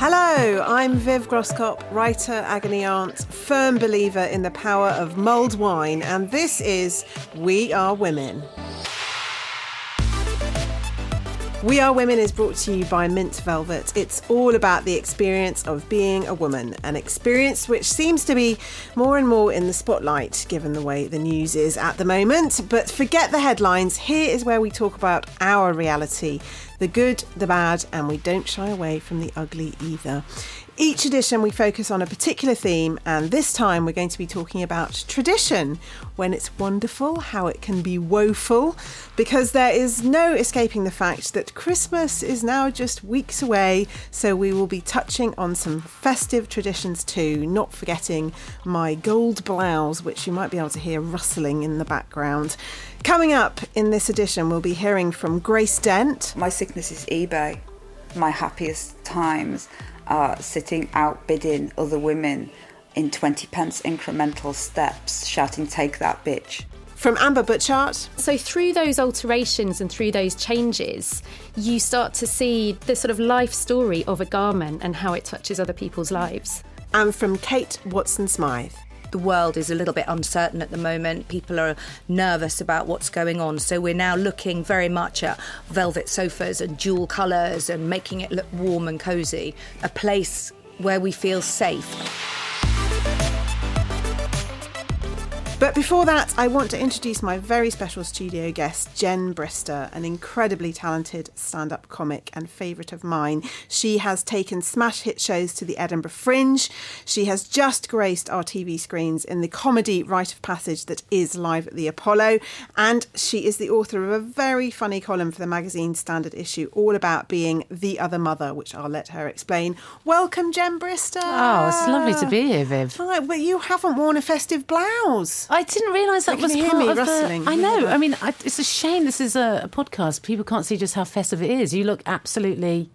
Hello, I'm Viv Groskop, writer, agony aunt, firm believer in the power of mulled wine, and this is We Are Women. We Are Women is brought to you by Mint Velvet. It's all about the experience of being a woman, an experience which seems to be more and more in the spotlight given the way the news is at the moment. But forget the headlines, here is where we talk about our reality the good, the bad, and we don't shy away from the ugly either. Each edition, we focus on a particular theme, and this time we're going to be talking about tradition when it's wonderful, how it can be woeful, because there is no escaping the fact that Christmas is now just weeks away. So we will be touching on some festive traditions too, not forgetting my gold blouse, which you might be able to hear rustling in the background. Coming up in this edition, we'll be hearing from Grace Dent. My sickness is eBay. My happiest times are sitting outbidding other women in 20 pence incremental steps, shouting, Take that bitch. From Amber Butchart. So, through those alterations and through those changes, you start to see the sort of life story of a garment and how it touches other people's lives. And from Kate Watson Smyth the world is a little bit uncertain at the moment. People are nervous about what's going on. So we're now looking very much at velvet sofas and jewel colours and making it look warm and cosy. A place where we feel safe. But before that, I want to introduce my very special studio guest, Jen Brister, an incredibly talented stand up comic and favourite of mine. She has taken smash hit shows to the Edinburgh Fringe. She has just graced our TV screens in the comedy Rite of Passage that is live at the Apollo. And she is the author of a very funny column for the magazine Standard Issue, all about being the other mother, which I'll let her explain. Welcome, Jen Brister. Oh, it's lovely to be here, Viv. Right, but you haven't worn a festive blouse. I didn't realise that was hear part me of rustling. the. I oh know. I mean, I, it's a shame this is a, a podcast. People can't see just how festive it is. You look absolutely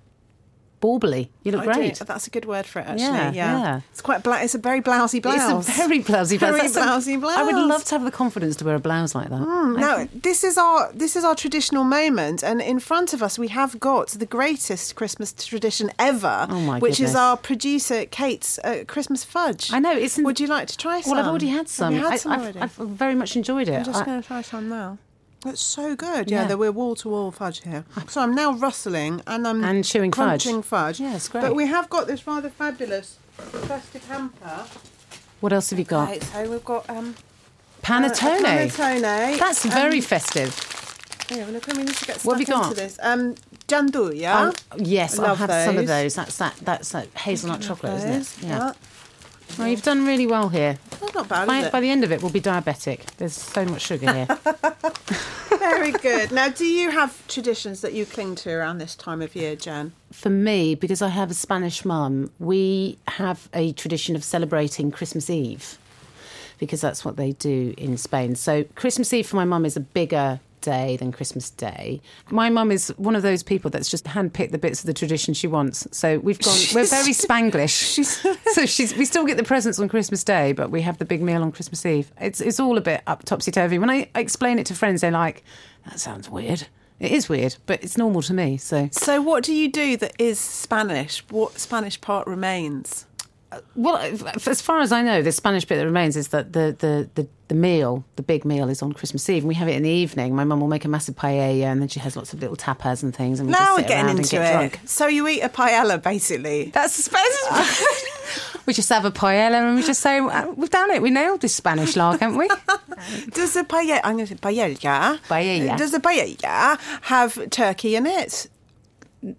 bauble You look I do. great. That's a good word for it, actually. Yeah, Yeah, yeah. It's quite bla- It's a very blousy blouse. It's a very blousy blouse. Very blousy blouse. I would love to have the confidence to wear a blouse like that. I Now, think- this is our this is our traditional moment, and in front of us we have got the greatest Christmas tradition ever, Oh, my which is our producer Kate's uh, Christmas fudge. I know, it's Would you like to try some? well, I've already had some. Have had I, some I've, already? I've very much enjoyed it. I'm just going to try some now. It's so good. Yeah, Yeah. there we're wall to wall fudge here. So I'm now rustling and I'm And chewing fudge. crunching fudge. Yeah, it's great. But we have got this rather fabulous festive hamper. what else have you got? Right, so we've got um, Panettone. a panettone. That's Um, very festive. Yeah, well, we need to get What have you got? this. Um, jandu, yeah. Oh, yes, I I'll love have some of those. those. That's that. That's that hazelnut chocolate, isn't it? Yeah. yeah. Well, you've done really well here. That's not bad, By, is it? by the end of it, we'll be diabetic. There's so much sugar here. Very good. Now, do you have traditions that you cling to around this time of year, Jan? For me, because I have a Spanish mum, we have a tradition of celebrating Christmas Eve because that's what they do in Spain. So Christmas Eve for my mum is a bigger day than Christmas Day. My mum is one of those people that's just handpicked the bits of the tradition she wants. So we've gone we're very Spanglish. so she's we still get the presents on Christmas Day, but we have the big meal on Christmas Eve. It's it's all a bit up topsy turvy. When I, I explain it to friends, they're like, That sounds weird. It is weird, but it's normal to me. So So, what do you do that is Spanish? What Spanish part remains? Well, as far as I know, the Spanish bit that remains is that the, the, the, the meal, the big meal, is on Christmas Eve, and we have it in the evening. My mum will make a massive paella, and then she has lots of little tapas and things, and we Now just we're getting into get it. drunk. So, you eat a paella, basically. That's the Spanish. we just have a paella, and we just say, "Uh, "We've done it. We nailed this Spanish lark, haven't we?" Does the paella, I'm going to say paella, Paella. Does the paella have turkey in it?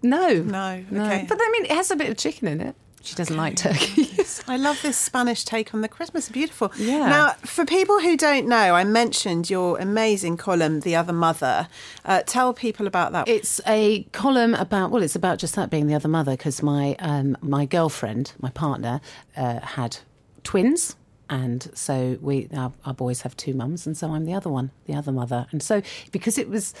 No, No, okay. But I mean, it has a bit of chicken in it. She doesn't like turkey. I love this Spanish take on the Christmas. Beautiful. Yeah. Now, for people who don't know, I mentioned your amazing column, The Other Mother. Uh, tell people about that. It's a column about well, it's about just that being the other mother because my um, my girlfriend, my partner, uh, had twins, and so we our, our boys have two mums, and so I'm the other one, the other mother, and so because it was.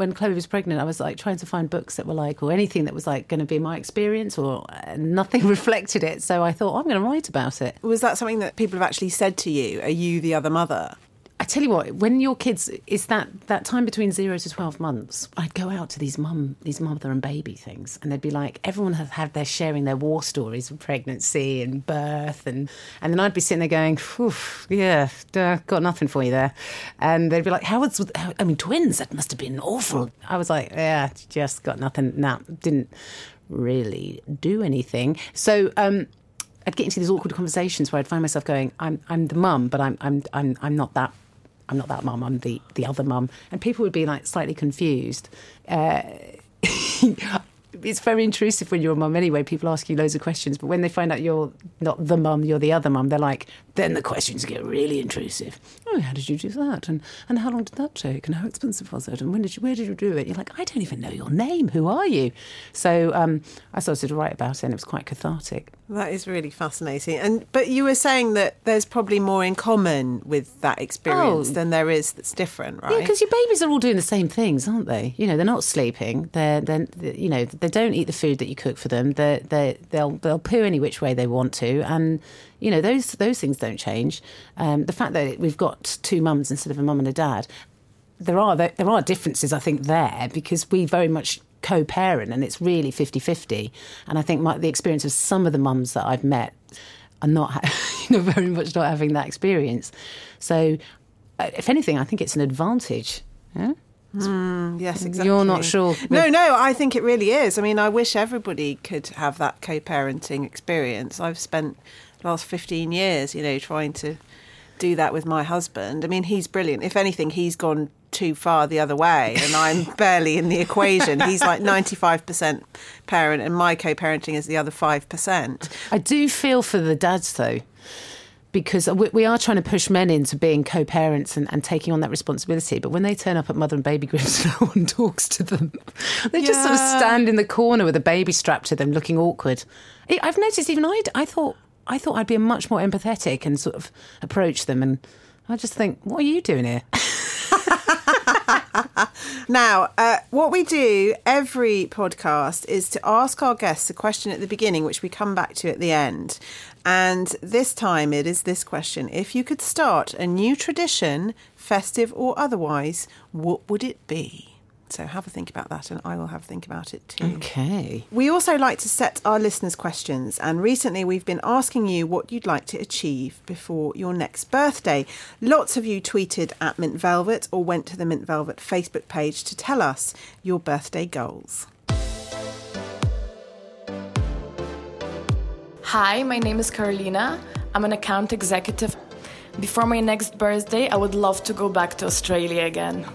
When Chloe was pregnant, I was like trying to find books that were like, or anything that was like going to be my experience, or uh, nothing reflected it. So I thought, oh, I'm going to write about it. Was that something that people have actually said to you? Are you the other mother? I tell you what, when your kids is that that time between zero to twelve months, I'd go out to these mum these mother and baby things, and they'd be like, everyone has had their sharing their war stories of pregnancy and birth, and and then I'd be sitting there going, "Oof, yeah, got nothing for you there, and they'd be like, how was I mean twins? That must have been awful. I was like, yeah, just got nothing. No, didn't really do anything. So. um I'd get into these awkward conversations where I'd find myself going, "I'm I'm the mum, but I'm I'm I'm I'm not that I'm not that mum. I'm the the other mum," and people would be like slightly confused. Uh, it's very intrusive when you're a mum anyway. People ask you loads of questions, but when they find out you're not the mum, you're the other mum, they're like, then the questions get really intrusive. Oh, how did you do that? And and how long did that take? And how expensive was it? And when did you where did you do it? You're like, I don't even know your name. Who are you? So um, I started to write about it, and it was quite cathartic. That is really fascinating. And but you were saying that there's probably more in common with that experience Oh. than there is that's different, right? Yeah, because your babies are all doing the same things, aren't they? You know, they're not sleeping. They're, they're you know, they don't eat the food that you cook for them. They they they'll they'll poo any which way they want to, and you know those those things don't change. Um, the fact that we've got two mums instead of a mum and a dad, there are there are differences I think there because we very much co-parent and it's really 50-50 and I think my, the experience of some of the mums that I've met are not you know very much not having that experience so uh, if anything I think it's an advantage yeah? Yes, exactly. You're not sure No, no, I think it really is. I mean, I wish everybody could have that co-parenting experience. I've spent last 15 years, you know, trying to do that with my husband. I mean, he's brilliant. If anything, he's gone too far the other way and I'm barely in the equation. He's like 95% parent and my co-parenting is the other 5%. I do feel for the dads though, because we, are trying to push men into being co-parents and, and taking on that responsibility. But when they turn up at mother and baby groups, no one talks to them. They just sort of stand in the corner with a baby strapped to them, looking awkward. I've noticed even I, I thought I thought I'd be much more empathetic and sort of approach them, and I just think, what are you doing here? Now, uh, what we do every podcast is to ask our guests a question at the beginning, which we come back to at the end. And this time it is this question If you could start a new tradition, festive or otherwise, what would it be? So have a think about that, and I will have a think about it too. Okay. We also like to set our listeners questions, and recently we've been asking you what you'd like to achieve before your next birthday. Lots of you tweeted at Mint Velvet or went to the Mint Velvet Facebook page to tell us your birthday goals. Hi, my name is Carolina. I'm an account executive. Before my next birthday, I would love to go back to Australia again.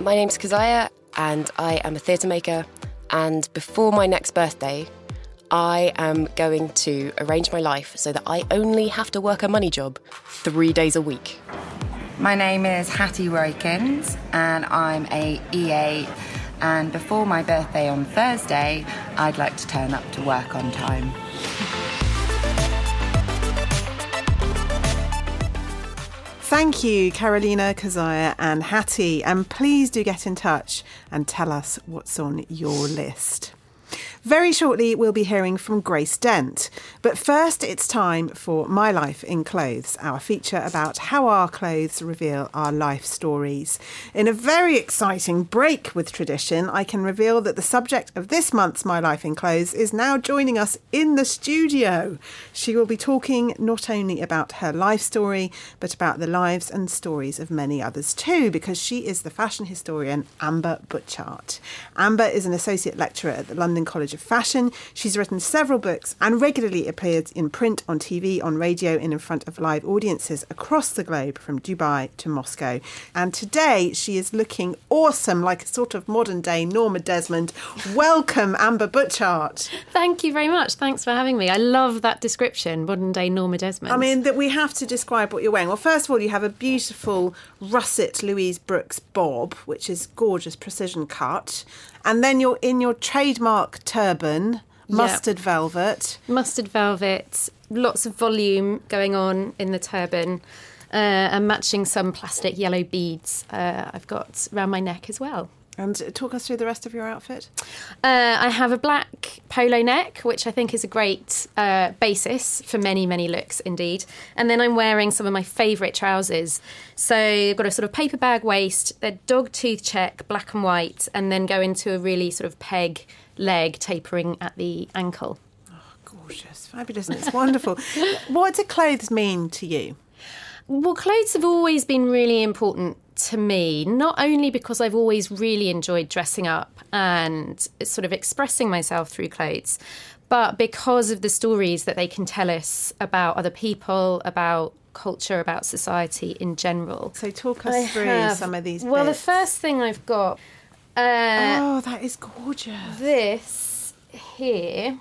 My name's Kazaya, and I am a theatre maker. And before my next birthday, I am going to arrange my life so that I only have to work a money job three days a week. My name is Hattie Rokins and I'm a EA and before my birthday on Thursday I'd like to turn up to work on time. Thank you, Carolina, Kazaya, and Hattie. And please do get in touch and tell us what's on your list. Very shortly, we'll be hearing from Grace Dent. But first, it's time for My Life in Clothes, our feature about how our clothes reveal our life stories. In a very exciting break with tradition, I can reveal that the subject of this month's My Life in Clothes is now joining us in the studio. She will be talking not only about her life story, but about the lives and stories of many others too, because she is the fashion historian Amber Butchart. Amber is an associate lecturer at the London College of Fashion. She's written several books and regularly appears in print, on TV, on radio, and in front of live audiences across the globe, from Dubai to Moscow. And today she is looking awesome, like a sort of modern day Norma Desmond. Welcome, Amber Butchart. Thank you very much. Thanks for having me. I love that description, modern day Norma Desmond. I mean, that we have to describe what you're wearing. Well, first of all, you have a beautiful russet Louise Brooks bob, which is gorgeous precision cut. And then you're in your trademark turban, mustard velvet. mustard velvet, lots of volume going on in the turban, uh, and matching some plastic yellow beads uh, I've got around my neck as well. And talk us through the rest of your outfit. Uh, I have a black polo neck, which I think is a great uh, basis for many, many looks indeed. And then I'm wearing some of my favourite trousers. So I've got a sort of paper bag waist, they're dog tooth check, black and white, and then go into a really sort of peg leg tapering at the ankle. Oh, Gorgeous, fabulous, and it's wonderful. what do clothes mean to you? Well, clothes have always been really important to me, not only because I've always really enjoyed dressing up and sort of expressing myself through clothes, but because of the stories that they can tell us about other people, about culture, about society in general. So, talk us I through have- some of these. Well, the first thing I've got. Uh, oh, that is gorgeous. this here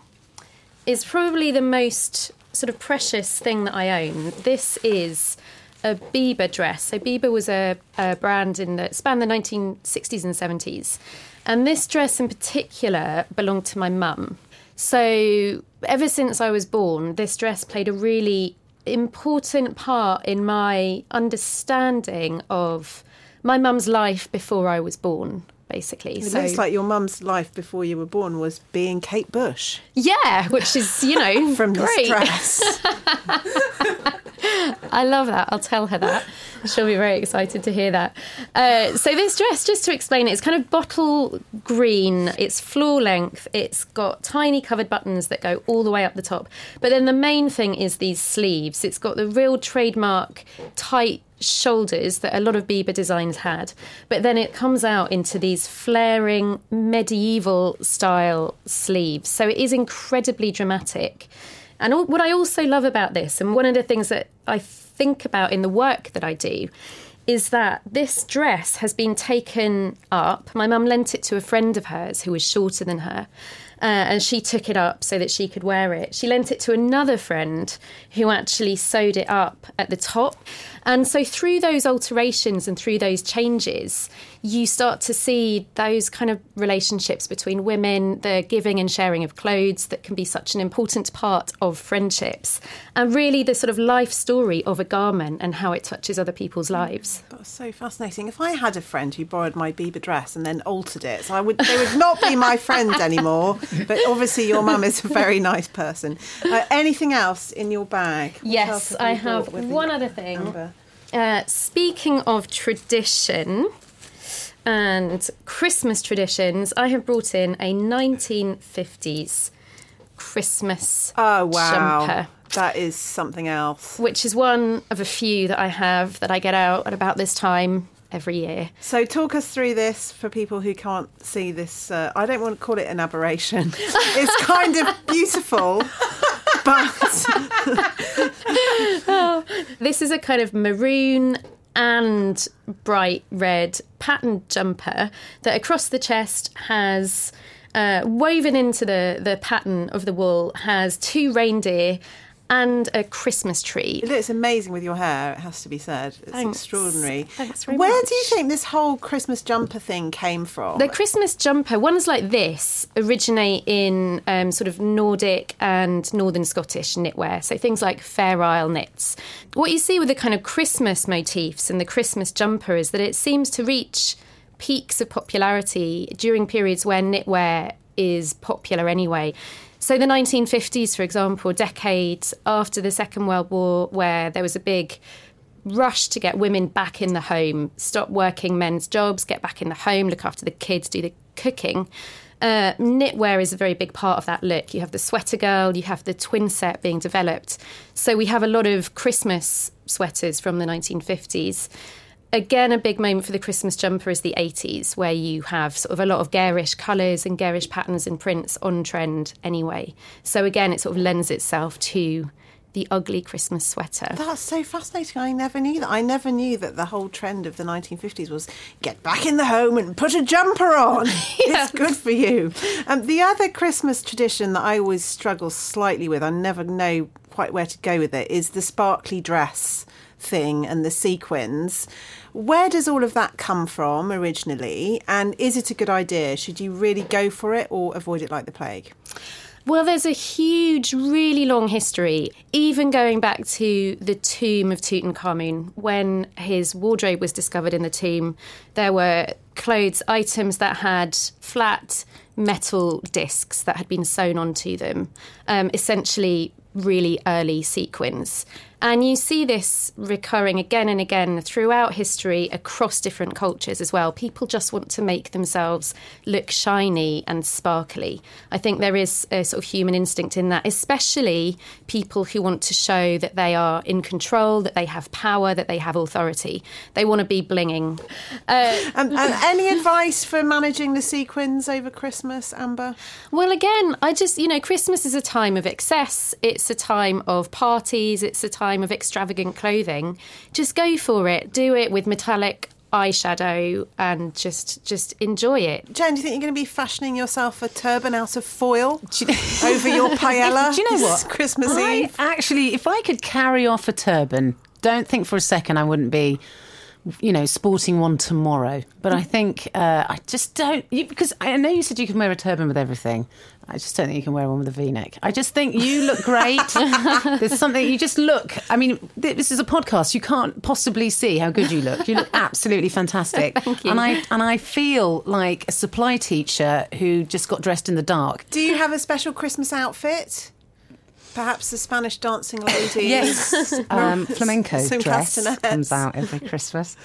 is probably the most sort of precious thing that I own. This is a Biba dress. So Biba was a, a brand in the span the 1960s and 70s, and this dress in particular belonged to my mum. So ever since I was born, this dress played a really important part in my understanding of my mum's life before I was born. Basically, It so looks like your mum's life before you were born was being Kate Bush yeah, which is you know from great. this dress. I love that. I'll tell her that. She'll be very excited to hear that. Uh, so this dress, just to explain it, it's kind of bottle green. It's floor length. It's got tiny covered buttons that go all the way up the top. But then the main thing is these sleeves. It's got the real trademark tight shoulders that a lot of Biba designs had. But then it comes out into these flaring medieval style sleeves. So it is incredibly dramatic. And all, what I also love about this, and one of the things that I think about in the work that I do, is that this dress has been taken up. My mum lent it to a friend of hers who was shorter than her. Uh, and she took it up so that she could wear it. She lent it to another friend who actually sewed it up at the top. And so, through those alterations and through those changes, you start to see those kind of relationships between women, the giving and sharing of clothes that can be such an important part of friendships, and really the sort of life story of a garment and how it touches other people's lives. That's so fascinating. If I had a friend who borrowed my Biba dress and then altered it, I would they would not be my friend anymore. But obviously, your mum is a very nice person. Uh, anything else in your bag? What Yes, I have one other thing. Amber? Uh, speaking of tradition and Christmas traditions, I have brought in a 1950s Christmas Oh wow, jumper. that is something else. Which is one of a few that I have that I get out at about this time every year. So talk us through this for people who can't see this. Uh, I don't want to call it an aberration. it's kind of beautiful, but This is a kind of maroon and bright red patterned jumper that across the chest has uh, woven into the, the pattern of the wool has two reindeer and a Christmas tree. it looks amazing with your hair. It has to be said. It's Thanks. extraordinary. Thanks very Where much. do you think this whole Christmas jumper thing came from? The Christmas jumper, ones like this, originate in um, sort of Nordic and Northern Scottish knitwear. So things like Fair Isle knits. What you see with the kind of Christmas motifs and the Christmas jumper is that it seems to reach peaks of popularity during periods where knitwear is popular anyway. So the 1950s, for example, decades after the Second World War, where there was a big rush to get women back in the home, stop working men's jobs, get back in the home, look after the kids, do the cooking. Uh, knitwear is a very big part of that look. You have the sweater girl, you have the twin set being developed. So we have a lot of Christmas sweaters from the 1950s. Again, a big moment for the Christmas jumper is the 80s, where you have sort of a lot of garish colours and garish patterns and prints on trend anyway. So again, it sort of lends itself to the ugly Christmas sweater. That's so fascinating. I never knew that. I never knew that the whole trend of the 1950s was get back in the home and put a jumper on. It's good for you. Um, the other Christmas tradition that I always struggle slightly with, I never know quite where to go with it, is the sparkly dress thing and the sequins. Where does all of that come from originally? And is it a good idea? Should you really go for it or avoid it like the plague? Well, there's a huge, really long history, even going back to the tomb of Tutankhamun. When his wardrobe was discovered in the tomb, there were clothes items that had flat metal discs that had been sewn onto them, um, essentially, really early sequins. And you see this recurring again and again throughout history across different cultures as well. People just want to make themselves look shiny and sparkly. I think there is a sort of human instinct in that, especially people who want to show that they are in control, that they have power, that they have authority. They want to be blinging. Uh, And, and any advice for managing the sequins over Christmas, Amber? Well, again, I just, you know, Christmas is a time of excess. It's a time of parties. It's a time of extravagant clothing. Just go for it. Do it with metallic eyeshadow and just just enjoy it. Jen, do you think you're going to be fashioning yourself a turban out of foil over your paella? Do you know what? Christmas I Eve. Actually, if I could carry off a turban, don't think for a second I wouldn't be, you know, sporting one tomorrow. But I think uh, I just don't you, because I know you said you can wear a turban with everything. I just don't think you can wear one with a V-neck. I just think you look great. There's something you just look. I mean, this is a podcast. You can't possibly see how good you look. You look absolutely fantastic. Thank you. And I and I feel like a supply teacher who just got dressed in the dark. Do you have a special Christmas outfit? Perhaps the Spanish dancing lady. Yes, um, flamenco dress castanets. comes out every Christmas.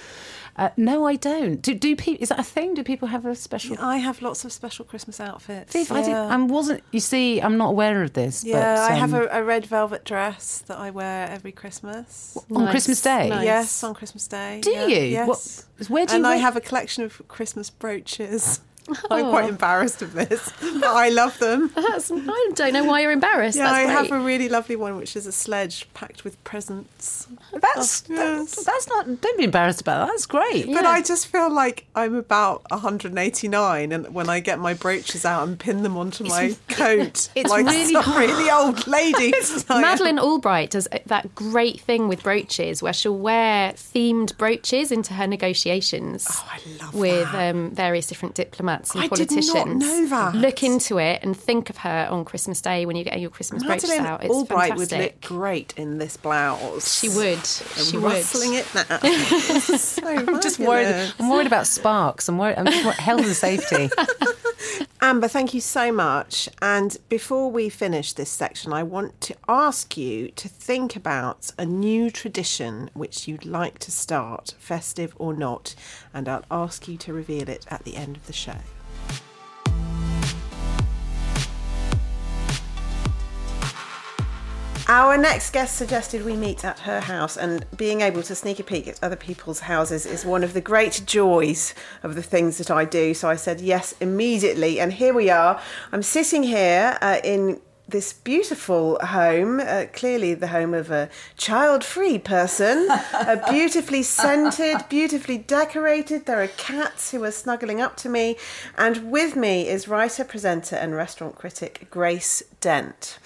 Uh, no, I don't. Do do people? Is that a thing? Do people have a special? I have lots of special Christmas outfits. See, if I, did, Yeah. I wasn't. You see, I'm not aware of this. Yeah, but, I have um, a, a red velvet dress that I wear every Christmas. on Nice, Christmas Day. nice. Yes, on Christmas Day. Do yeah, you? Yes. What- where do you and I wear- have a collection of Christmas brooches. I'm quite embarrassed of this, but I love them. That's, I don't know why you're embarrassed. Yeah, That's I great. have a really lovely one, which is a sledge packed with presents. That's Yes. that- that's not. Don't be embarrassed about that. That's great. But Yeah. I just feel like I'm about 189, and when I get my brooches out and pin them onto my coat, it's like really some really old lady. Madeleine Albright does that great thing with brooches where she'll wear themed brooches into her negotiations Oh, I love with um, various different diplomats and I did not politicians. know that. Look into it and think of her on Christmas Day when you get your Christmas brooches Madeleine out. It's Albright would look great in this blouse. She would. I'm She would. rustling it now. so I'm just worried. I'm worried about sparks. I'm worried. I'm just worried, health and safety. Amber, thank you so much. And before we finish this section, I want to ask you to think about a new tradition which you'd like to start, festive or not, and I'll ask you to reveal it at the end of the show. Our next guest suggested we meet at her house, and being able to sneak a peek at other people's houses is one of the great joys of the things that I do. So I said yes immediately, and here we are. I'm sitting here uh, in this beautiful home, uh, clearly the home of a child free person, uh, beautifully scented, beautifully decorated. There are cats who are snuggling up to me, and with me is writer, presenter, and restaurant critic Grace Dent.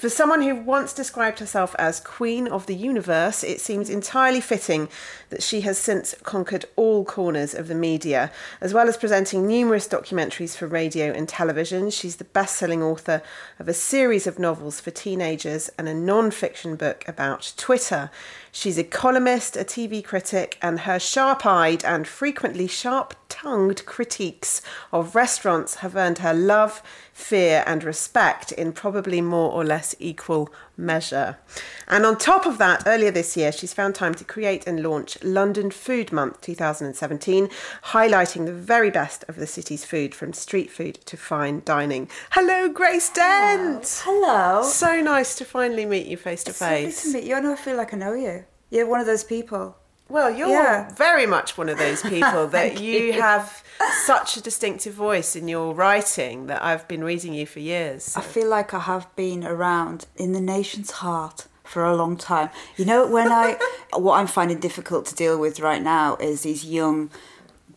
For someone who once described herself as Queen of the Universe, it seems entirely fitting that she has since conquered all corners of the media. As well as presenting numerous documentaries for radio and television, she's the best selling author of a series of novels for teenagers and a non fiction book about Twitter. She's a columnist, a TV critic, and her sharp eyed and frequently sharp tongued critiques of restaurants have earned her love, fear, and respect in probably more or less equal measure. And on top of that, earlier this year, she's found time to create and launch London Food Month 2017, highlighting the very best of the city's food from street food to fine dining. Hello, Grace Dent! Hello. So nice to finally meet you face to It's lovely face. to meet you. I know I feel like I know you. You're one of those people. Well, you're Yeah. very much one of those people that you you. have such a distinctive voice in your writing that I've been reading you for years. I feel like I have been around in the nation's heart for a long time. You know, when I, what I'm finding difficult to deal with right now is these young,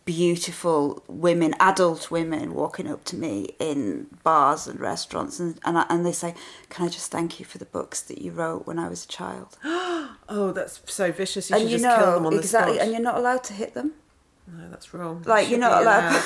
beautiful women, adult women, walking up to me in bars and restaurants, and and, I, and they say, "Can I just thank you for the books that you wrote when I was a child?" Oh, that's so vicious. You and should you just kill them know on exactly, the spot. and you're not allowed to hit them. No, that's wrong. Like, you're not allowed-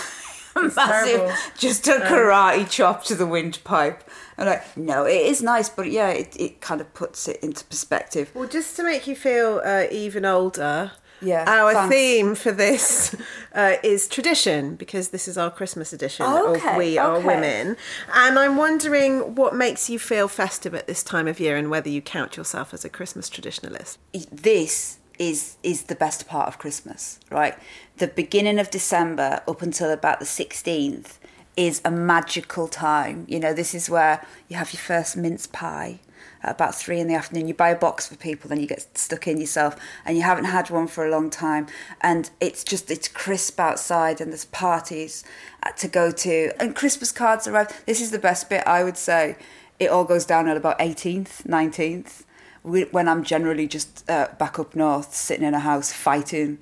massive, just a karate chop to the windpipe. I'm like, no, it is nice, but yeah, it, it kind of puts it into perspective. Well, just to make you feel uh, even older, Yeah, our thanks. theme for this uh, is tradition because this is our Christmas edition Oh, of okay, We Are okay. Women. And I'm wondering what makes you feel festive at this time of year and whether you count yourself as a Christmas traditionalist. this is is the best part of Christmas, right? The beginning of December up until about the 16th is a magical time. You know, this is where you have your first mince pie at about three in the afternoon. You buy a box for people, then you get stuck in yourself, and you haven't had one for a long time. And it's just it's crisp outside, and there's parties to go to, and Christmas cards arrive. This is the best bit, I would say. It all goes down at about 18th, 19th we- when I'm generally just uh, back up north, sitting in a house fighting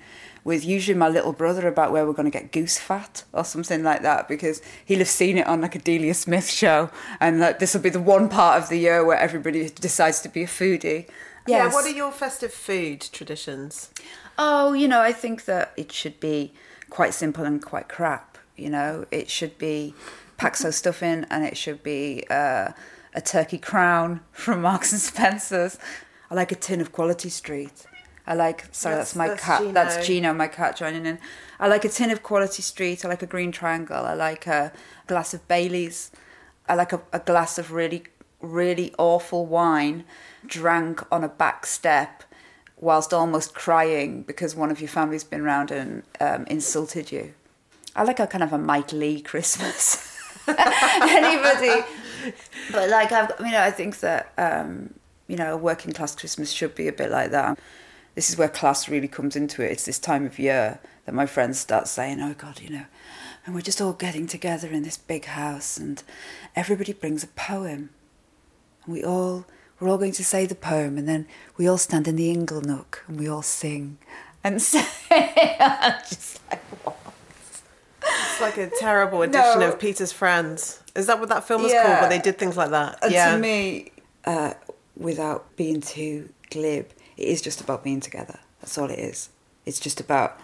with usually my little brother about where we're going to get goose fat or something like that because he'll have seen it on like a Delia Smith show, and like this will be the one part of the year where everybody decides to be a foodie. Yeah, what are your festive food traditions? Oh, you know, I think that it should be quite simple and quite crap. You know, it should be Paxo stuffing and it should be uh, a turkey crown from Marks and Spencer's. I like a tin of Quality Street. I like, sorry, That's- that's, my that's cat. Gino. That's Gino, my cat, joining in. I like a tin of Quality Street. I like a green triangle. I like a glass of Bailey's. I like a, a glass of really, really awful wine drank on a back step whilst almost crying because one of your family's been round and um, insulted you. I like a kind of a Mike Lee Christmas. Anybody, but like I've, I mean, I think that um, you know, a working class Christmas should be a bit like that. This is where class really comes into it. It's this time of year that my friends start saying, "Oh God, you know," and we're just all getting together in this big house, and everybody brings a poem, and we all we're all going to say the poem, and then we all stand in the ingle nook and we all sing and say, I'm just like, what? It's like a terrible edition No. of Peter's Friends. Is that what that film was Yeah. called? Where they did things like that? And yeah. to me, uh, without being too glib, it is just about being together. That's all it is. It's just about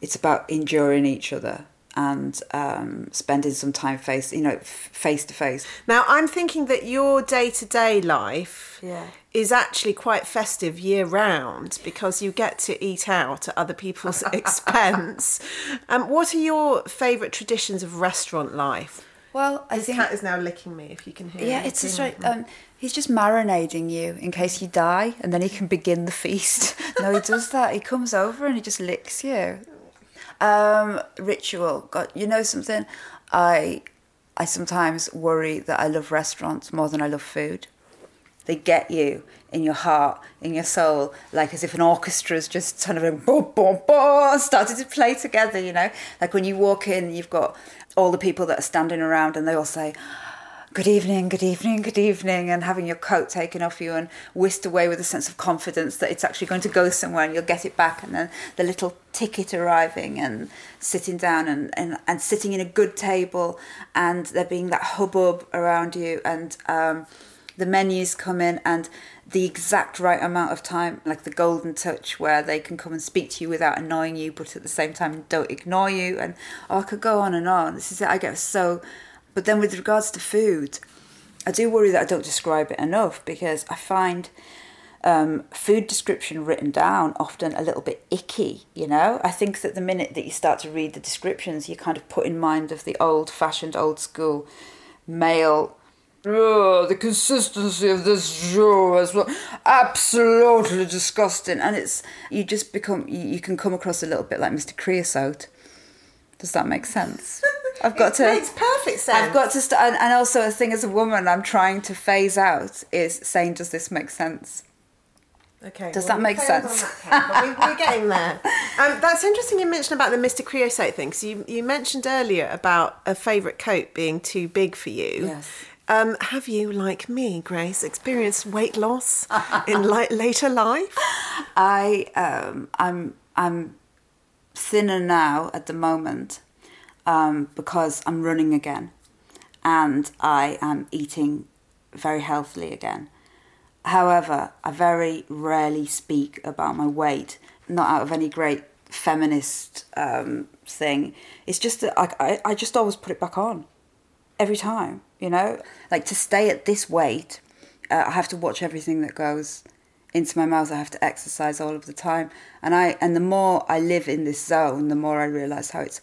it's about enduring each other and um, spending some time face you know face to face. Now, I'm thinking that your day to day life Yeah. is actually quite festive year round because you get to eat out at other people's expense. Um, what are your favourite traditions of restaurant life? Well, I This think cat is now licking me, if you can hear me. yeah, it. it's just right. Um, he's just marinating you in case you die, and then he can begin the feast. no, he does that. He comes over and he just licks you. Um, ritual. God, you know something? I I sometimes worry that I love restaurants more than I love food. They get you in your heart, in your soul, like as if an orchestra's just kind of boom, boom, boom, started to play together, you know? Like when you walk in, you've got all the people that are standing around and they all say, good evening, good evening, good evening, and having your coat taken off you and whisked away with a sense of confidence that it's actually going to go somewhere and you'll get it back, and then the little ticket arriving and sitting down and, and, and sitting in a good table, and there being that hubbub around you, and um, the menus come in, and the exact right amount of time, like the golden touch, where they can come and speak to you without annoying you, but at the same time don't ignore you. And oh, I could go on and on. This is it. I get so. But then with regards to food, I do worry that I don't describe it enough because I find um, food description written down often a little bit icky, you know? I think that the minute that you start to read the descriptions, you kind of put in mind of the old fashioned, old school male. Oh, the consistency of this joe is absolutely disgusting, and it's you just become you, you can come across a little bit like Mr. Creosote. Does that make sense? I've got It to. makes perfect sense. I've got to start, and, and also a thing as a woman, I'm trying to phase out is saying, "Does this make sense?" Okay. Does well, that make we failed on sense? that, we, we're getting there. Um, that's interesting you mentioned about the Mr. Creosote thing. So you, you mentioned earlier about a favourite coat being too big for you. Yes. Um, have you, like me, Grace, experienced weight loss in li- later life? I um, I'm I'm thinner now at the moment um, because I'm running again, and I am eating very healthily again. However, I very rarely speak about my weight, not out of any great feminist um, thing. It's just that I, I, I just always put it back on every time, you know? Like to stay at this weight, uh, I have to watch everything that goes into my mouth. I have to exercise all of the time. And I and the more I live in this zone, the more I realize how it's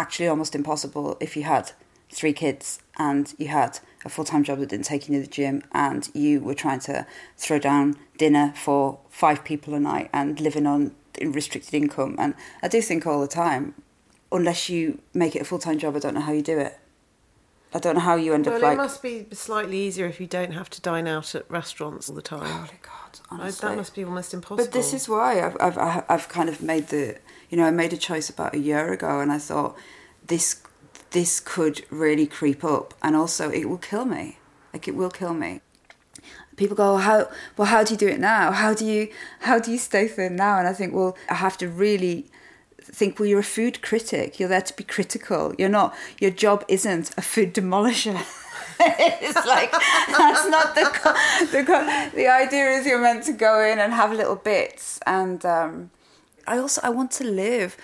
actually almost impossible if you had three kids and you had a full-time job that didn't take you to the gym and you were trying to throw down dinner for five people a night and living on restricted income and I do think all the time unless you make it a full-time job I don't know how you do it I don't know how you end Well, up like. Well, it must be slightly easier if you don't have to dine out at restaurants all the time. Holy God, I- honestly. that must be almost impossible. But this is why I've, I've, I've kind of made the, you know, I made a choice about a year ago and I thought this, this could really creep up and also it will kill me. Like it will kill me. People go, how, well, how do you do it now? How do you, how do you stay thin now? And I think, well, I have to really think, well, you're a food critic. You're there to be critical. You're not, your job isn't a food demolisher. it's like that's not the the the idea is you're meant to go in and have little bits and um, I also I want to live.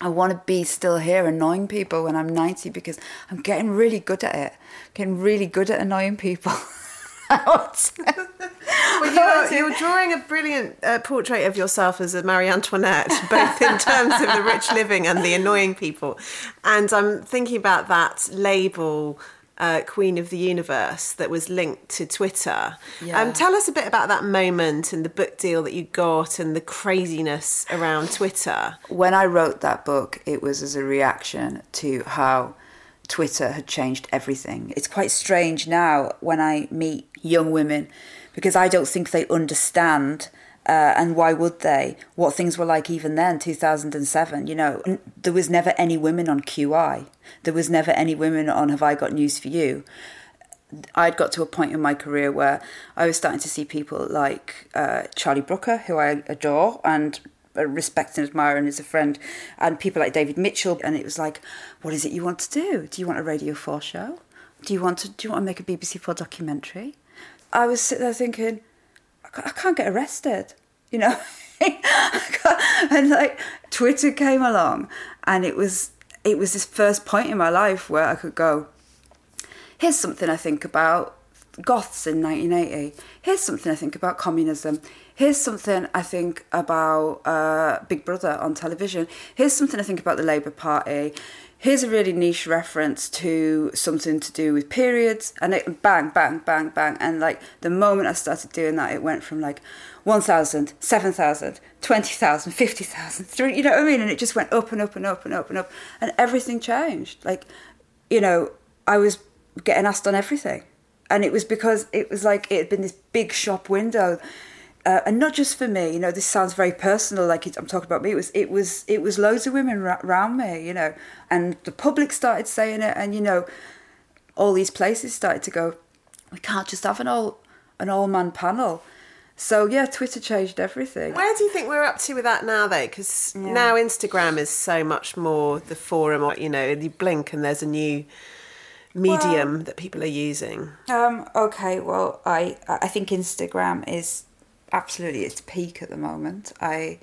I want to be still here annoying people when I'm 90 because I'm getting really good at it. Getting really good at annoying people. I want to- Well, you're, you're drawing a brilliant uh, portrait of yourself as a Marie Antoinette, both in terms of the rich living and the annoying people. And I'm thinking about that label, uh, Queen of the Universe, that was linked to Twitter. Yeah. Um, tell us a bit about that moment and the book deal that you got and the craziness around Twitter. when I wrote that book, it was as a reaction to how Twitter had changed everything. It's quite strange now when I meet young women because I don't think they understand. Uh, and why would they? What things were like even then, 2007. You know, N- there was never any women on QI. There was never any women on Have I Got News for You. I'd got to a point in my career where I was starting to see people like uh, Charlie Brooker, who I adore and respect and admire and is a friend, and people like David Mitchell. And it was like, what is it you want to do? Do you want a Radio 4 show? Do you want to, do you want to make a BBC 4 documentary? I was sitting there thinking, I can't get arrested, you know? And like Twitter came along and it was it was this first point in my life where I could go, here's something I think about goths in 1980. Here's something I think about communism. Here's something I think about uh, Big Brother on television. Here's something I think about the Labour Party. Here's a really niche reference to something to do with periods. And it bang, bang, bang, bang. And like the moment I started doing that, it went from like 1,000, 7,000, 20,000, 50,000, three- you know what I mean? And it just went up and up and up and up and up. And everything changed. Like, you know, I was getting asked on everything. And it was because it was like it had been this big shop window. Uh, and not just for me, you know. This sounds very personal, like it, I'm talking about me. It was, it was, it was loads of women ra- around me, you know, and the public started saying it, and you know, all these places started to go. We can't just have an all, an all man panel. So yeah, Twitter changed everything. Where do you think we're up to with that now, though? Because now Instagram is so much more the forum. You know, you blink and there's a new medium that people are using. Um, okay, well, I I think Instagram is absolutely its peak at the moment. I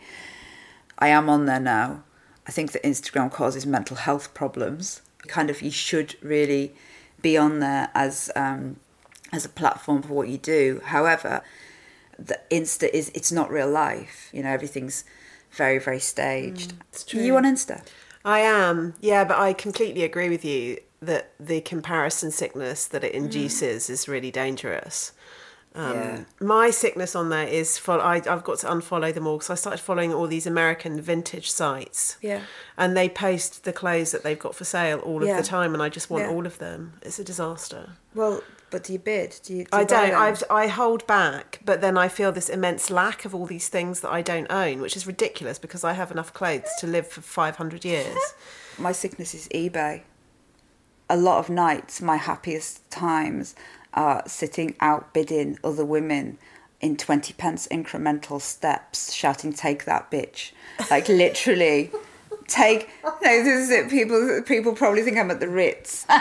I am on there now. I think that Instagram causes mental health problems. Kind of, you should really be on there as um, as a platform for what you do. However, the Insta is it's not real life. You know, everything's very very staged. it's Are you on Insta? I am, yeah, but I completely agree with you that the comparison sickness that it induces is really dangerous. Um, Yeah. My sickness on there is for I, I've got to unfollow them all because I started following all these American vintage sites. Yeah. and they post the clothes that they've got for sale all of the time, and I just want Yeah. all of them. It's a disaster. Well, but do you bid? Do you? Do I don't. I've, I hold back, but then I feel this immense lack of all these things that I don't own, which is ridiculous because I have enough clothes to live for 500 years. my sickness is eBay. A lot of nights, my happiest times are sitting outbidding other women in 20 pence incremental steps, shouting, Take that bitch. Like literally. Take no, this is it. People people probably think I'm at the Ritz. but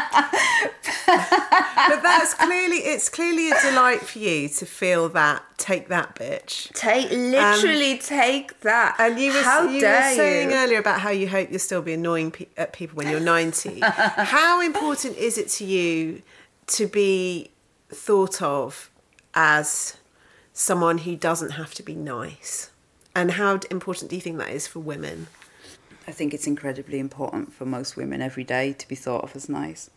that's clearly it's clearly a delight for you to feel that take that bitch. Take literally um, take that. And you were, how you were saying you? earlier about how you hope you'll still be annoying pe- at people when you're 90. how important is it to you to be thought of as someone who doesn't have to be nice? And how important do you think that is for women? I think it's incredibly important for most women every day to be thought of as nice.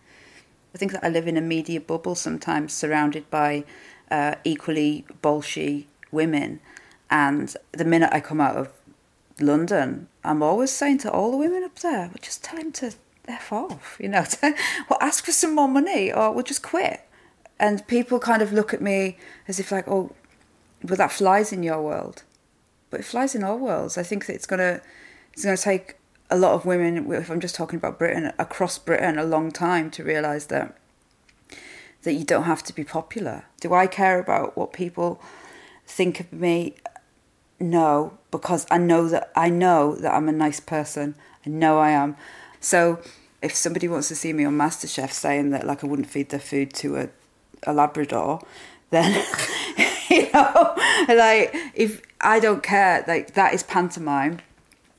I think that I live in a media bubble sometimes surrounded by uh, equally bolshy women. And the minute I come out of London, I'm always saying to all the women up there, well, just tell him to F off, you know, to, well, ask for some more money or we'll just quit. And people kind of look at me as if, like, oh, well, that flies in your world. But it flies in all worlds. I think that it's going to it's to take a lot of women, if I'm just talking about Britain, across Britain, a long time to realise that that you don't have to be popular. Do I care about what people think of me? No, because I know that I know that I'm a nice person. I know I am. So if somebody wants to see me on MasterChef saying that like I wouldn't feed their food to a, a Labrador, then you know, like if I don't care, like that is pantomime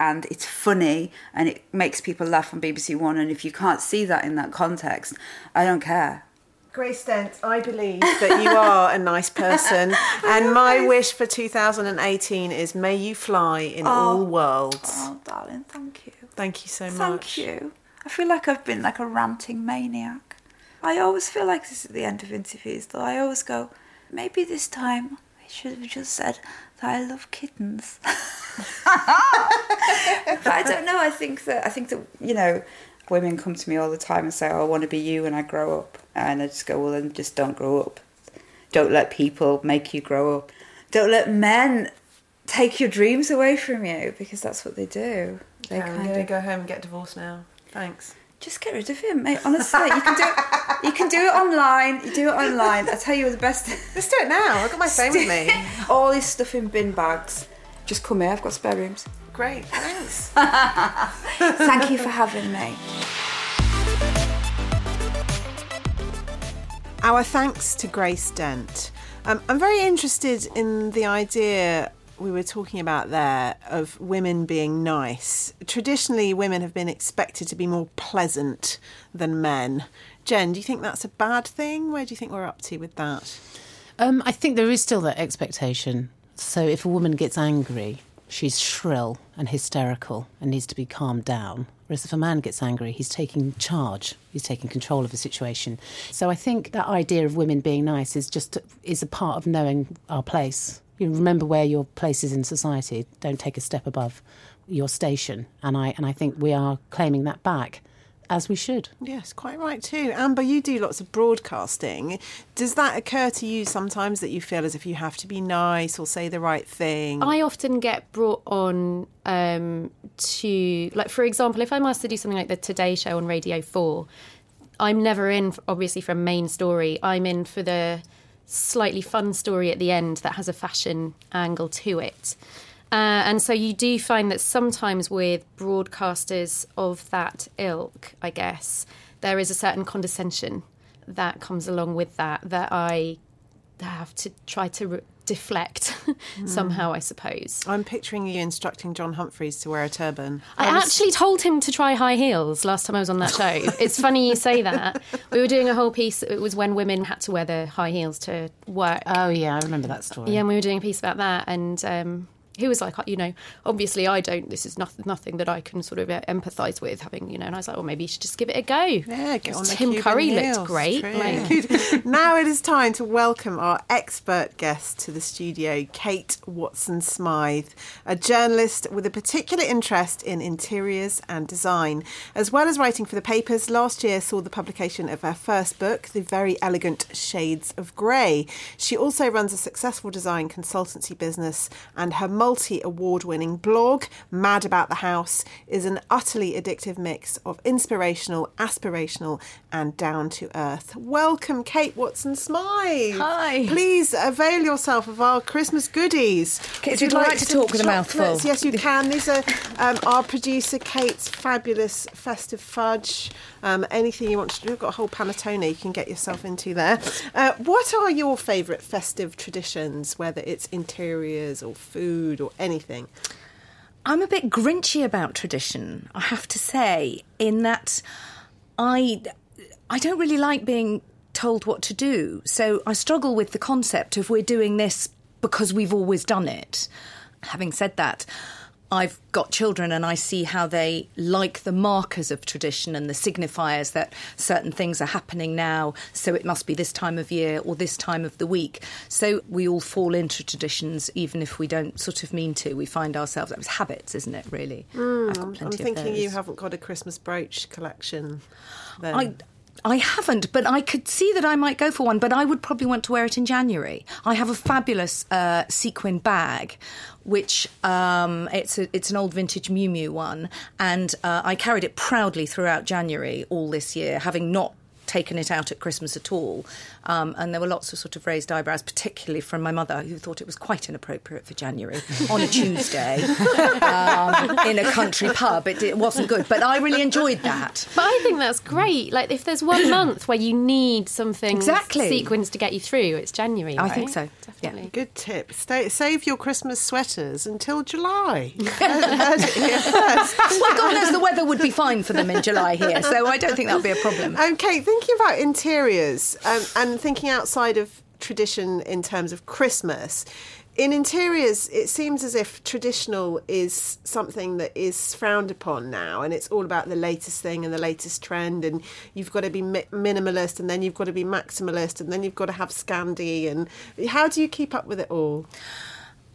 and it's funny and it makes people laugh on BBC One. And if you can't see that in that context, I don't care. Grace Dent, I believe that you are a nice person, and my wish for 2018 is may you fly in oh. all worlds. Oh, darling, thank you. Thank you so much. Thank you. I feel like I've been like a ranting maniac. I always feel like this at the end of interviews, though. I always go, maybe this time I should have just said that I love kittens. but I don't know. I think that I think that you know, women come to me all the time and say, "Oh, I want to be you," when I grow up, and I just go, "Well, then just don't grow up. Don't let people make you grow up. Don't let men." Take your dreams away from you because that's what they do. They I'm kind going to of go home and get divorced now. Thanks. Just get rid of him, mate. Honestly, you can do it. You can do it online. You do it online. I tell you, the best. Let's do it now. I've got my phone with me. All this stuff in bin bags. Just come here. I've got spare rooms. Great, thanks. Thank you for having me. Our thanks to Grace Dent. Um, I'm very interested in the idea we were talking about there of women being nice. Traditionally, women have been expected to be more pleasant than men. Jen, do you think that's a bad thing? Where do you think we're up to with that? Um, I think there is still that expectation. So if a woman gets angry, she's shrill and hysterical and needs to be calmed down. Whereas if a man gets angry, he's taking charge, he's taking control of the situation. So I think that idea of women being nice is just is a part of knowing our place. You remember where your place is in society. Don't take a step above your station. And I and I think we are claiming that back, as we should. Yes, quite right too. Amber, you do lots of broadcasting. Does that occur to you sometimes that you feel as if you have to be nice or say the right thing? I often get brought on um, to, like, for example, if I'm asked to do something like the Today Show on Radio 4, I'm never in, obviously, for a main story. I'm in for the slightly fun story at the end that has a fashion angle to it. Uh, and so you do find that sometimes with broadcasters of that ilk, I guess, there is a certain condescension that comes along with that that I have to try to re- deflect somehow, I suppose. I'm picturing you instructing John Humphrys to wear a turban. I actually told him to try high heels last time I was on that show. it's funny you say that. We were doing a whole piece. It was when women had to wear the high heels to work. Oh yeah, I remember that story. Yeah, and we were doing a piece about that, and um, he was like, you know, obviously I don't. This is nothing, nothing that I can sort of uh, empathise with having, you know. And I was like, well, maybe you should just give it a go. Yeah, get on Tim Curry heels. looked great. Like, now it is time to welcome our expert guest to the studio, Kate Watson Smyth, a journalist with a particular interest in interiors and design. As well as writing for the papers, last year saw the publication of her first book, The Very Elegant Shades of Grey. She also runs a successful design consultancy business, and her multi award winning blog, Mad About the House, is an utterly addictive mix of inspirational, aspirational, and down to earth. Welcome, Kate Watson Smyth. Hi. Please avail yourself of our Christmas goodies. Kate, Would would you like to talk with a mouthful? Yes, you can. These are um, our producer Kate's fabulous festive fudge. Um, anything you want to do, we've got a whole panettone you can get yourself into there. Uh, what are your favourite festive traditions, whether it's interiors or food or anything? I'm a bit grinchy about tradition, I have to say, in that I I don't really like being told what to do. So I struggle with the concept of we're doing this because we've always done it. Having said that, I've got children and I see how they like the markers of tradition and the signifiers that certain things are happening now, so it must be this time of year or this time of the week. So we all fall into traditions, even if we don't sort of mean to. We find ourselves, it was habits, isn't it, really? I've got Mm, I'm plenty of thinking you haven't got a Christmas brooch collection. Then. I I haven't, but I could see that I might go for one. But I would probably want to wear it in January. I have a fabulous uh, sequin bag, which um, it's a, it's an old vintage Miu Miu one, and uh, I carried it proudly throughout January all this year, having not taken it out at Christmas at all. Um, and there were lots of sort of raised eyebrows, particularly from my mother, who thought it was quite inappropriate for January on a Tuesday um, in a country pub. It, it wasn't good, but I really enjoyed that. But I think that's great. Like, if there's one month where you need something Exactly. sequins to get you through, it's January. I think right? so, yeah. Definitely. Good tip. Stay, save your Christmas sweaters until July. Heard- heard it here first. well, God knows the weather would be fine for them in July here, so I don't think that'll be a problem. Okay, thinking about interiors um, and thinking outside of tradition in terms of Christmas. In interiors, it seems as if traditional is something that is frowned upon now, and it's all about the latest thing and the latest trend. And you've got to be mi- minimalist, and then you've got to be maximalist, and then you've got to have Scandi. And how do you keep up with it all?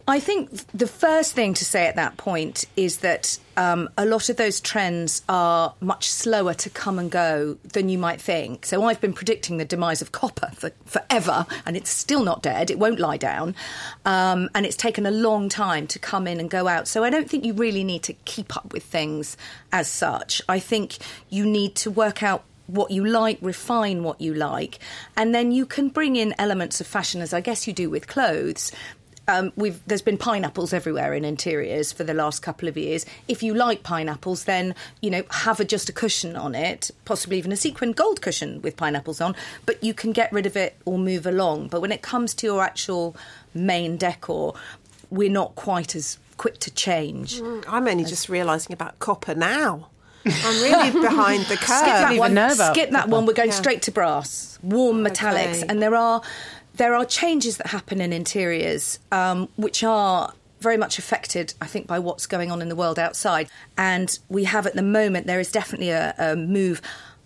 I think the first thing to say at that point is that um, a lot of those trends are much slower to come and go than you might think. So I've been predicting the demise of copper for forever, and it's still not dead. It won't lie down, um, and it's taken a long time to come in and go out. So I don't think you really need to keep up with things as such. I think you need to work out what you like, refine what you like, and then you can bring in elements of fashion, as I guess you do with clothes. Um, we've, there's been pineapples everywhere in interiors for the last couple of years. If you like pineapples, then you know have a, just a cushion on it, possibly even a sequin gold cushion with pineapples on. But you can get rid of it or move along. But when it comes to your actual main decor, we're not quite as quick to change. I'm only just realising about copper now. I'm really behind the curve. skip that even one. skip that one. We're going Yeah. straight to brass, warm metallics, Okay. and there are there are changes that happen in interiors um, which are very much affected, I think, by what's going on in the world outside. And we have at the moment there is definitely a, a move.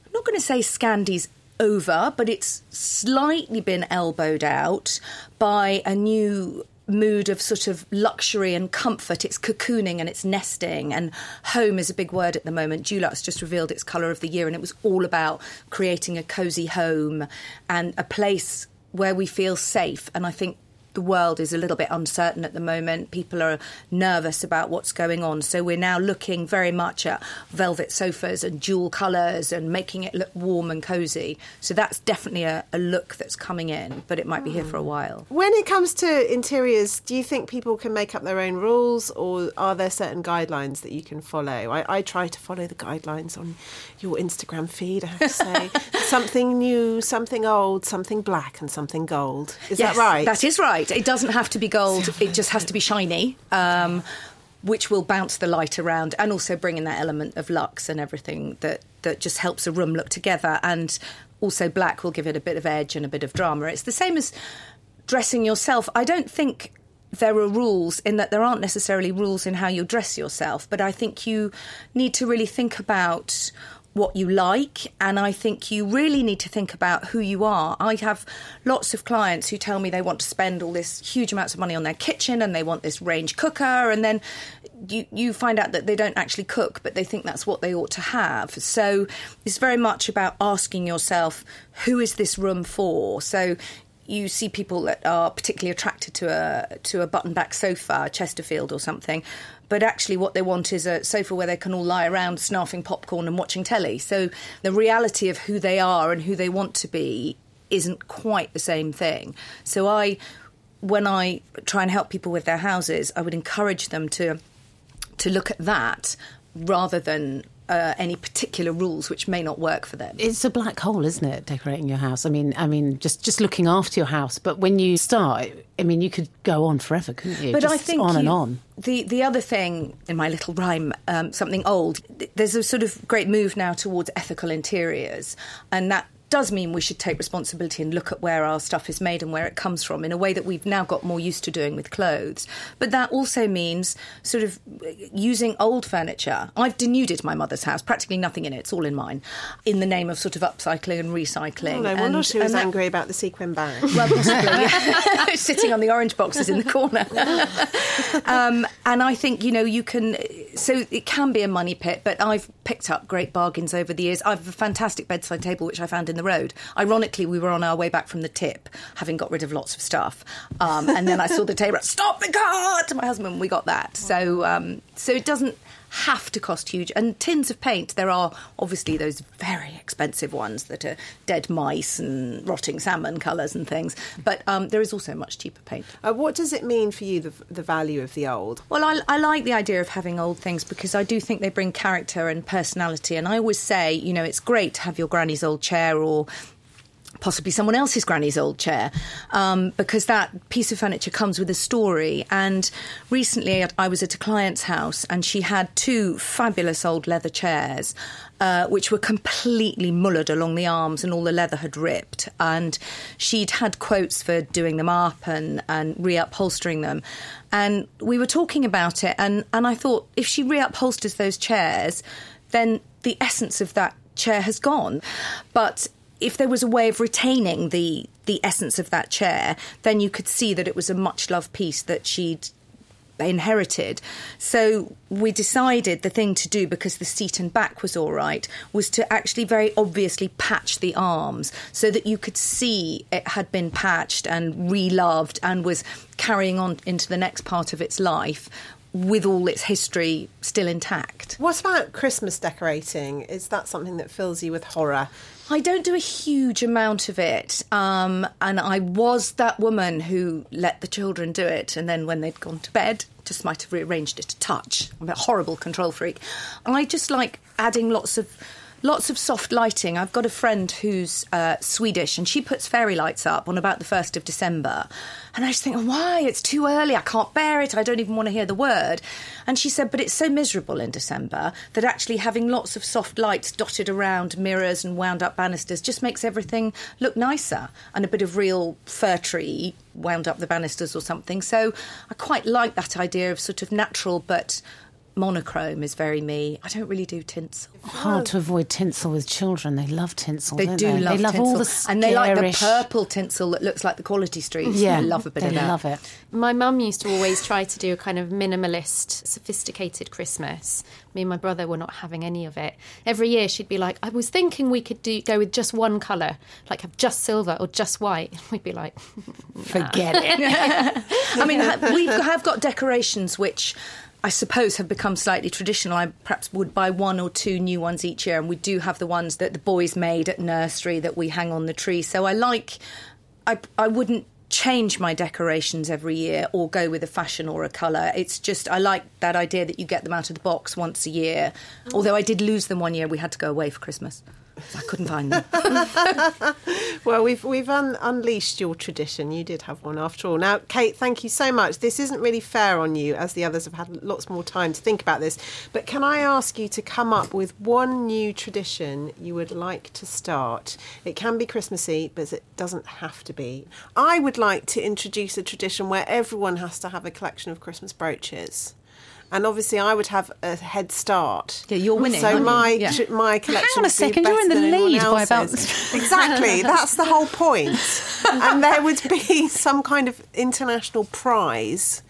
I'm not going to say Scandis over, but it's slightly been elbowed out by a new mood of sort of luxury and comfort. It's cocooning and it's nesting, and home is a big word at the moment. Dulux just revealed its colour of the year, and it was all about creating a cosy home and a place where we feel safe. And I think the world is a little bit uncertain at the moment. People are nervous about what's going on. So we're now looking very much at velvet sofas and jewel colours and making it look warm and cosy. So that's definitely a, a look that's coming in, but it might be here for a while. When it comes to interiors, do you think people can make up their own rules or are there certain guidelines that you can follow? I, I try to follow the guidelines on your Instagram feed, I have to say. something new, something old, something black, and something gold. Is Yes, that right? That is right. It doesn't have to be gold, it just has to be shiny. Um, which will bounce the light around and also bring in that element of luxe and everything that, that just helps a room look together. And also, black will give it a bit of edge and a bit of drama. It's the same as dressing yourself. I don't think there are rules in that there aren't necessarily rules in how you dress yourself, but I think you need to really think about what you like and I think you really need to think about who you are. I have lots of clients who tell me they want to spend all this huge amounts of money on their kitchen and they want this range cooker and then you you find out that they don't actually cook but they think that's what they ought to have. So it's very much about asking yourself who is this room for? So you see people that are particularly attracted to a to a button back sofa, Chesterfield or something, but actually what they want is a sofa where they can all lie around snarfing popcorn and watching telly. So the reality of who they are and who they want to be isn't quite the same thing. So I when I try and help people with their houses, I would encourage them to to look at that rather than uh, any particular rules which may not work for them. It's a black hole, isn't it? Decorating your house. I mean, I mean, just just looking after your house. But when you start, I mean, you could go on forever, couldn't you? But just I think on and on. The the other thing in my little rhyme, um, something old. There's a sort of great move now towards ethical interiors, and that does mean we should take responsibility and look at where our stuff is made and where it comes from in a way that we've now got more used to doing with clothes. But that also means sort of using old furniture. I've denuded my mother's house, practically nothing in it, it's all in mine, in the name of sort of upcycling and recycling. Oh, no wonder And- she was that- angry about the sequin bag. well, possibly, sitting on the orange boxes in the corner. um, and I think you know you can. So it can be a money pit, but I've picked up great bargains over the years. I have a fantastic bedside table which I found in the road. Ironically, we were on our way back from the tip, having got rid of lots of stuff, um, and then I saw the table. Stop the car! To my husband, we got that. So um, so it doesn't have to cost huge. And tins of paint, there are obviously those very expensive ones that are dead mice and rotting salmon colours and things. But um, there is also much cheaper paint. Uh, what does it mean for you, the, the value of the old? Well, I, I like the idea of having old things because I do think they bring character and personality. And I always say, you know, it's great to have your granny's old chair or possibly someone else's granny's old chair um, because that piece of furniture comes with a story. And recently I was at a client's house and she had two fabulous old leather chairs. Uh, which were completely mullered along the arms and all the leather had ripped. And she'd had quotes for doing them up and, and reupholstering them. And we were talking about it, and, and I thought if she reupholsters those chairs, then the essence of that chair has gone. But if there was a way of retaining the the essence of that chair, then you could see that it was a much loved piece that she'd inherited. So we decided the thing to do because the seat and back was all right was to actually very obviously patch the arms so that you could see it had been patched and reloved and was carrying on into the next part of its life with all its history still intact. What about Christmas decorating? Is that something that fills you with horror? I don't do a huge amount of it. Um, and I was that woman who let the children do it. And then when they'd gone to bed, just might have rearranged it a touch. I'm a horrible control freak. I just like adding lots of. Lots of soft lighting. I've got a friend who's uh, Swedish and she puts fairy lights up on about the 1st of December. And I just think, why? It's too early. I can't bear it. I don't even want to hear the word. And she said, but it's so miserable in December that actually having lots of soft lights dotted around mirrors and wound up banisters just makes everything look nicer and a bit of real fir tree wound up the banisters or something. So I quite like that idea of sort of natural but monochrome is very me. I don't really do tinsel. Hard to avoid tinsel with children. They love tinsel. They don't do they? love They love tinsel. all the and they like the purple tinsel that looks like the quality streets. Yeah, they love a bit they of that. love it. My mum used to always try to do a kind of minimalist, sophisticated Christmas. Me and my brother were not having any of it. Every year she'd be like, I was thinking we could do go with just one colour, like have just silver or just white. We'd be like, Forget it. I mean, we have got decorations which I suppose have become slightly traditional. I perhaps would buy one or two new ones each year, and we do have the ones that the boys made at nursery that we hang on the tree. So I like, I, I wouldn't change my decorations every year or go with a fashion or a colour. It's just, I like that idea that you get them out of the box once a year. Oh. Although I did lose them one year, we had to go away for Christmas. I couldn't find them. Well, we've we've un- unleashed your tradition. You did have one after all. Now, Kate, thank you so much. This isn't really fair on you, as the others have had lots more time to think about this. But can I ask you to come up with one new tradition you would like to start? It can be Christmassy, but it doesn't have to be. I would like to introduce a tradition where everyone has to have a collection of Christmas brooches. And obviously, I would have a head start. Yeah, you're winning, So aren't you? my Yeah. tr- my collection. Hang on a second, you're in the lead by about- exactly. That's the whole point. and there would be some kind of international prize,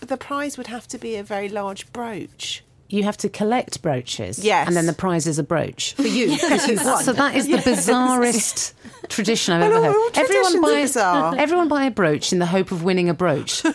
but the prize would have to be a very large brooch. you have to collect brooches. Yes. And then the prize is a brooch. For you, because you. So that is the bizarrest tradition I've ever heard. all traditions are bizarre. everyone buy a brooch in the hope of winning a brooch.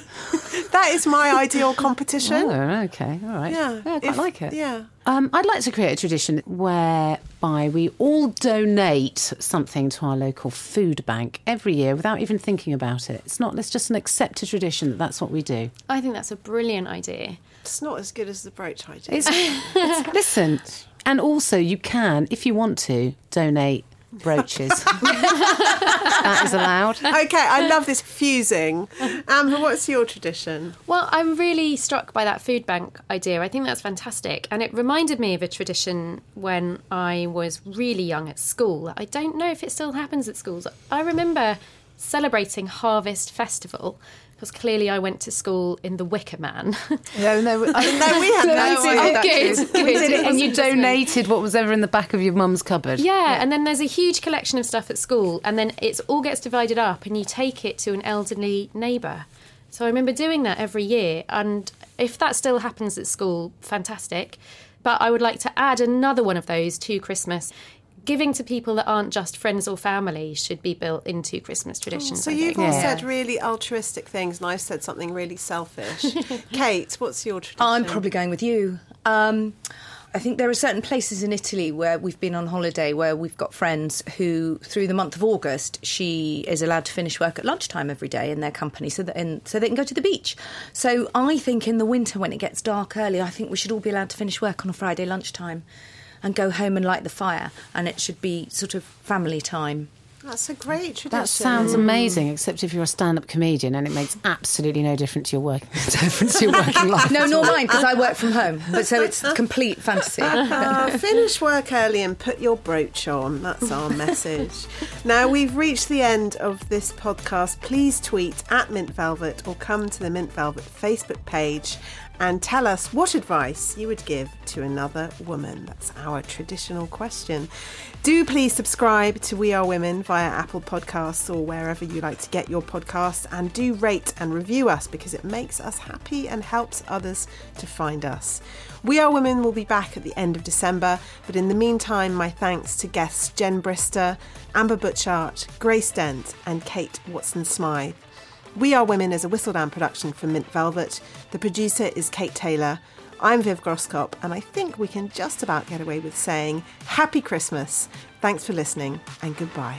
That is my ideal competition. oh, okay, all right. Yeah. I quite If- like it. yeah. Um, I'd like to create a tradition whereby we all donate something to our local food bank every year without even thinking about it. It's not. It's just an accepted tradition that that's what we do. I think that's a brilliant idea. It's not as good as the brooch idea. It's, it's- listen, and also you can, if you want to, donate brooches. that is allowed. okay, I love this fusing. Um, Amber, what's your tradition? Well, I'm really struck by that food bank idea. I think that's fantastic. And it reminded me of a tradition when I was really young at school. I don't know if it still happens at schools. I remember celebrating Harvest Festival because clearly I went to school in the Wicker Man. No, no, No, we had no Oh, idea. good, good. We did it, and you It wasn't just me. donated what was ever in the back of your mum's cupboard. Yeah, and then there's a huge collection of stuff at school, and then it all gets divided up, and you take it to an elderly neighbour. So I remember doing that every year, and if that still happens at school, fantastic. But I would like to add another one of those to Christmas. Giving to people that aren't just friends or family should be built into Christmas traditions. So I you've think. all Yeah. said really altruistic things, and I've said something really selfish. Kate, what's your tradition? I'm probably going with you. Um, I think there are certain places in Italy where we've been on holiday where we've got friends who, through the month of August, she is allowed to finish work at lunchtime every day in their company so that in, so they can go to the beach. So I think in the winter when it gets dark early, I think we should all be allowed to finish work on a Friday lunchtime and go home and light the fire, and it should be sort of family time. That's a great tradition. That sounds amazing, except if you're a stand-up comedian and it makes absolutely no difference to your work difference to your working life. No, nor mine because I work from home, but so it's complete fantasy. Uh, finish work early and put your brooch on. That's our message. Now we've reached the end of this podcast. Please tweet at Mint Velvet or come to the Mint Velvet Facebook page and tell us what advice you would give to another woman. That's our traditional question. Do please subscribe to We Are Women via Apple Podcasts or wherever you like to get your podcasts and do rate and review us because it makes us happy and helps others to find us. We Are Women will be back at the end of December, but in the meantime, my thanks to guests Jen Brister, Amber Butchart, Grace Dent, and Kate Watson Smyth. We Are Women is a Whistledown production from Mint Velvet. The producer is Kate Taylor. I'm Viv Groskop, and I think we can just about get away with saying Happy Christmas. Thanks for listening, and goodbye.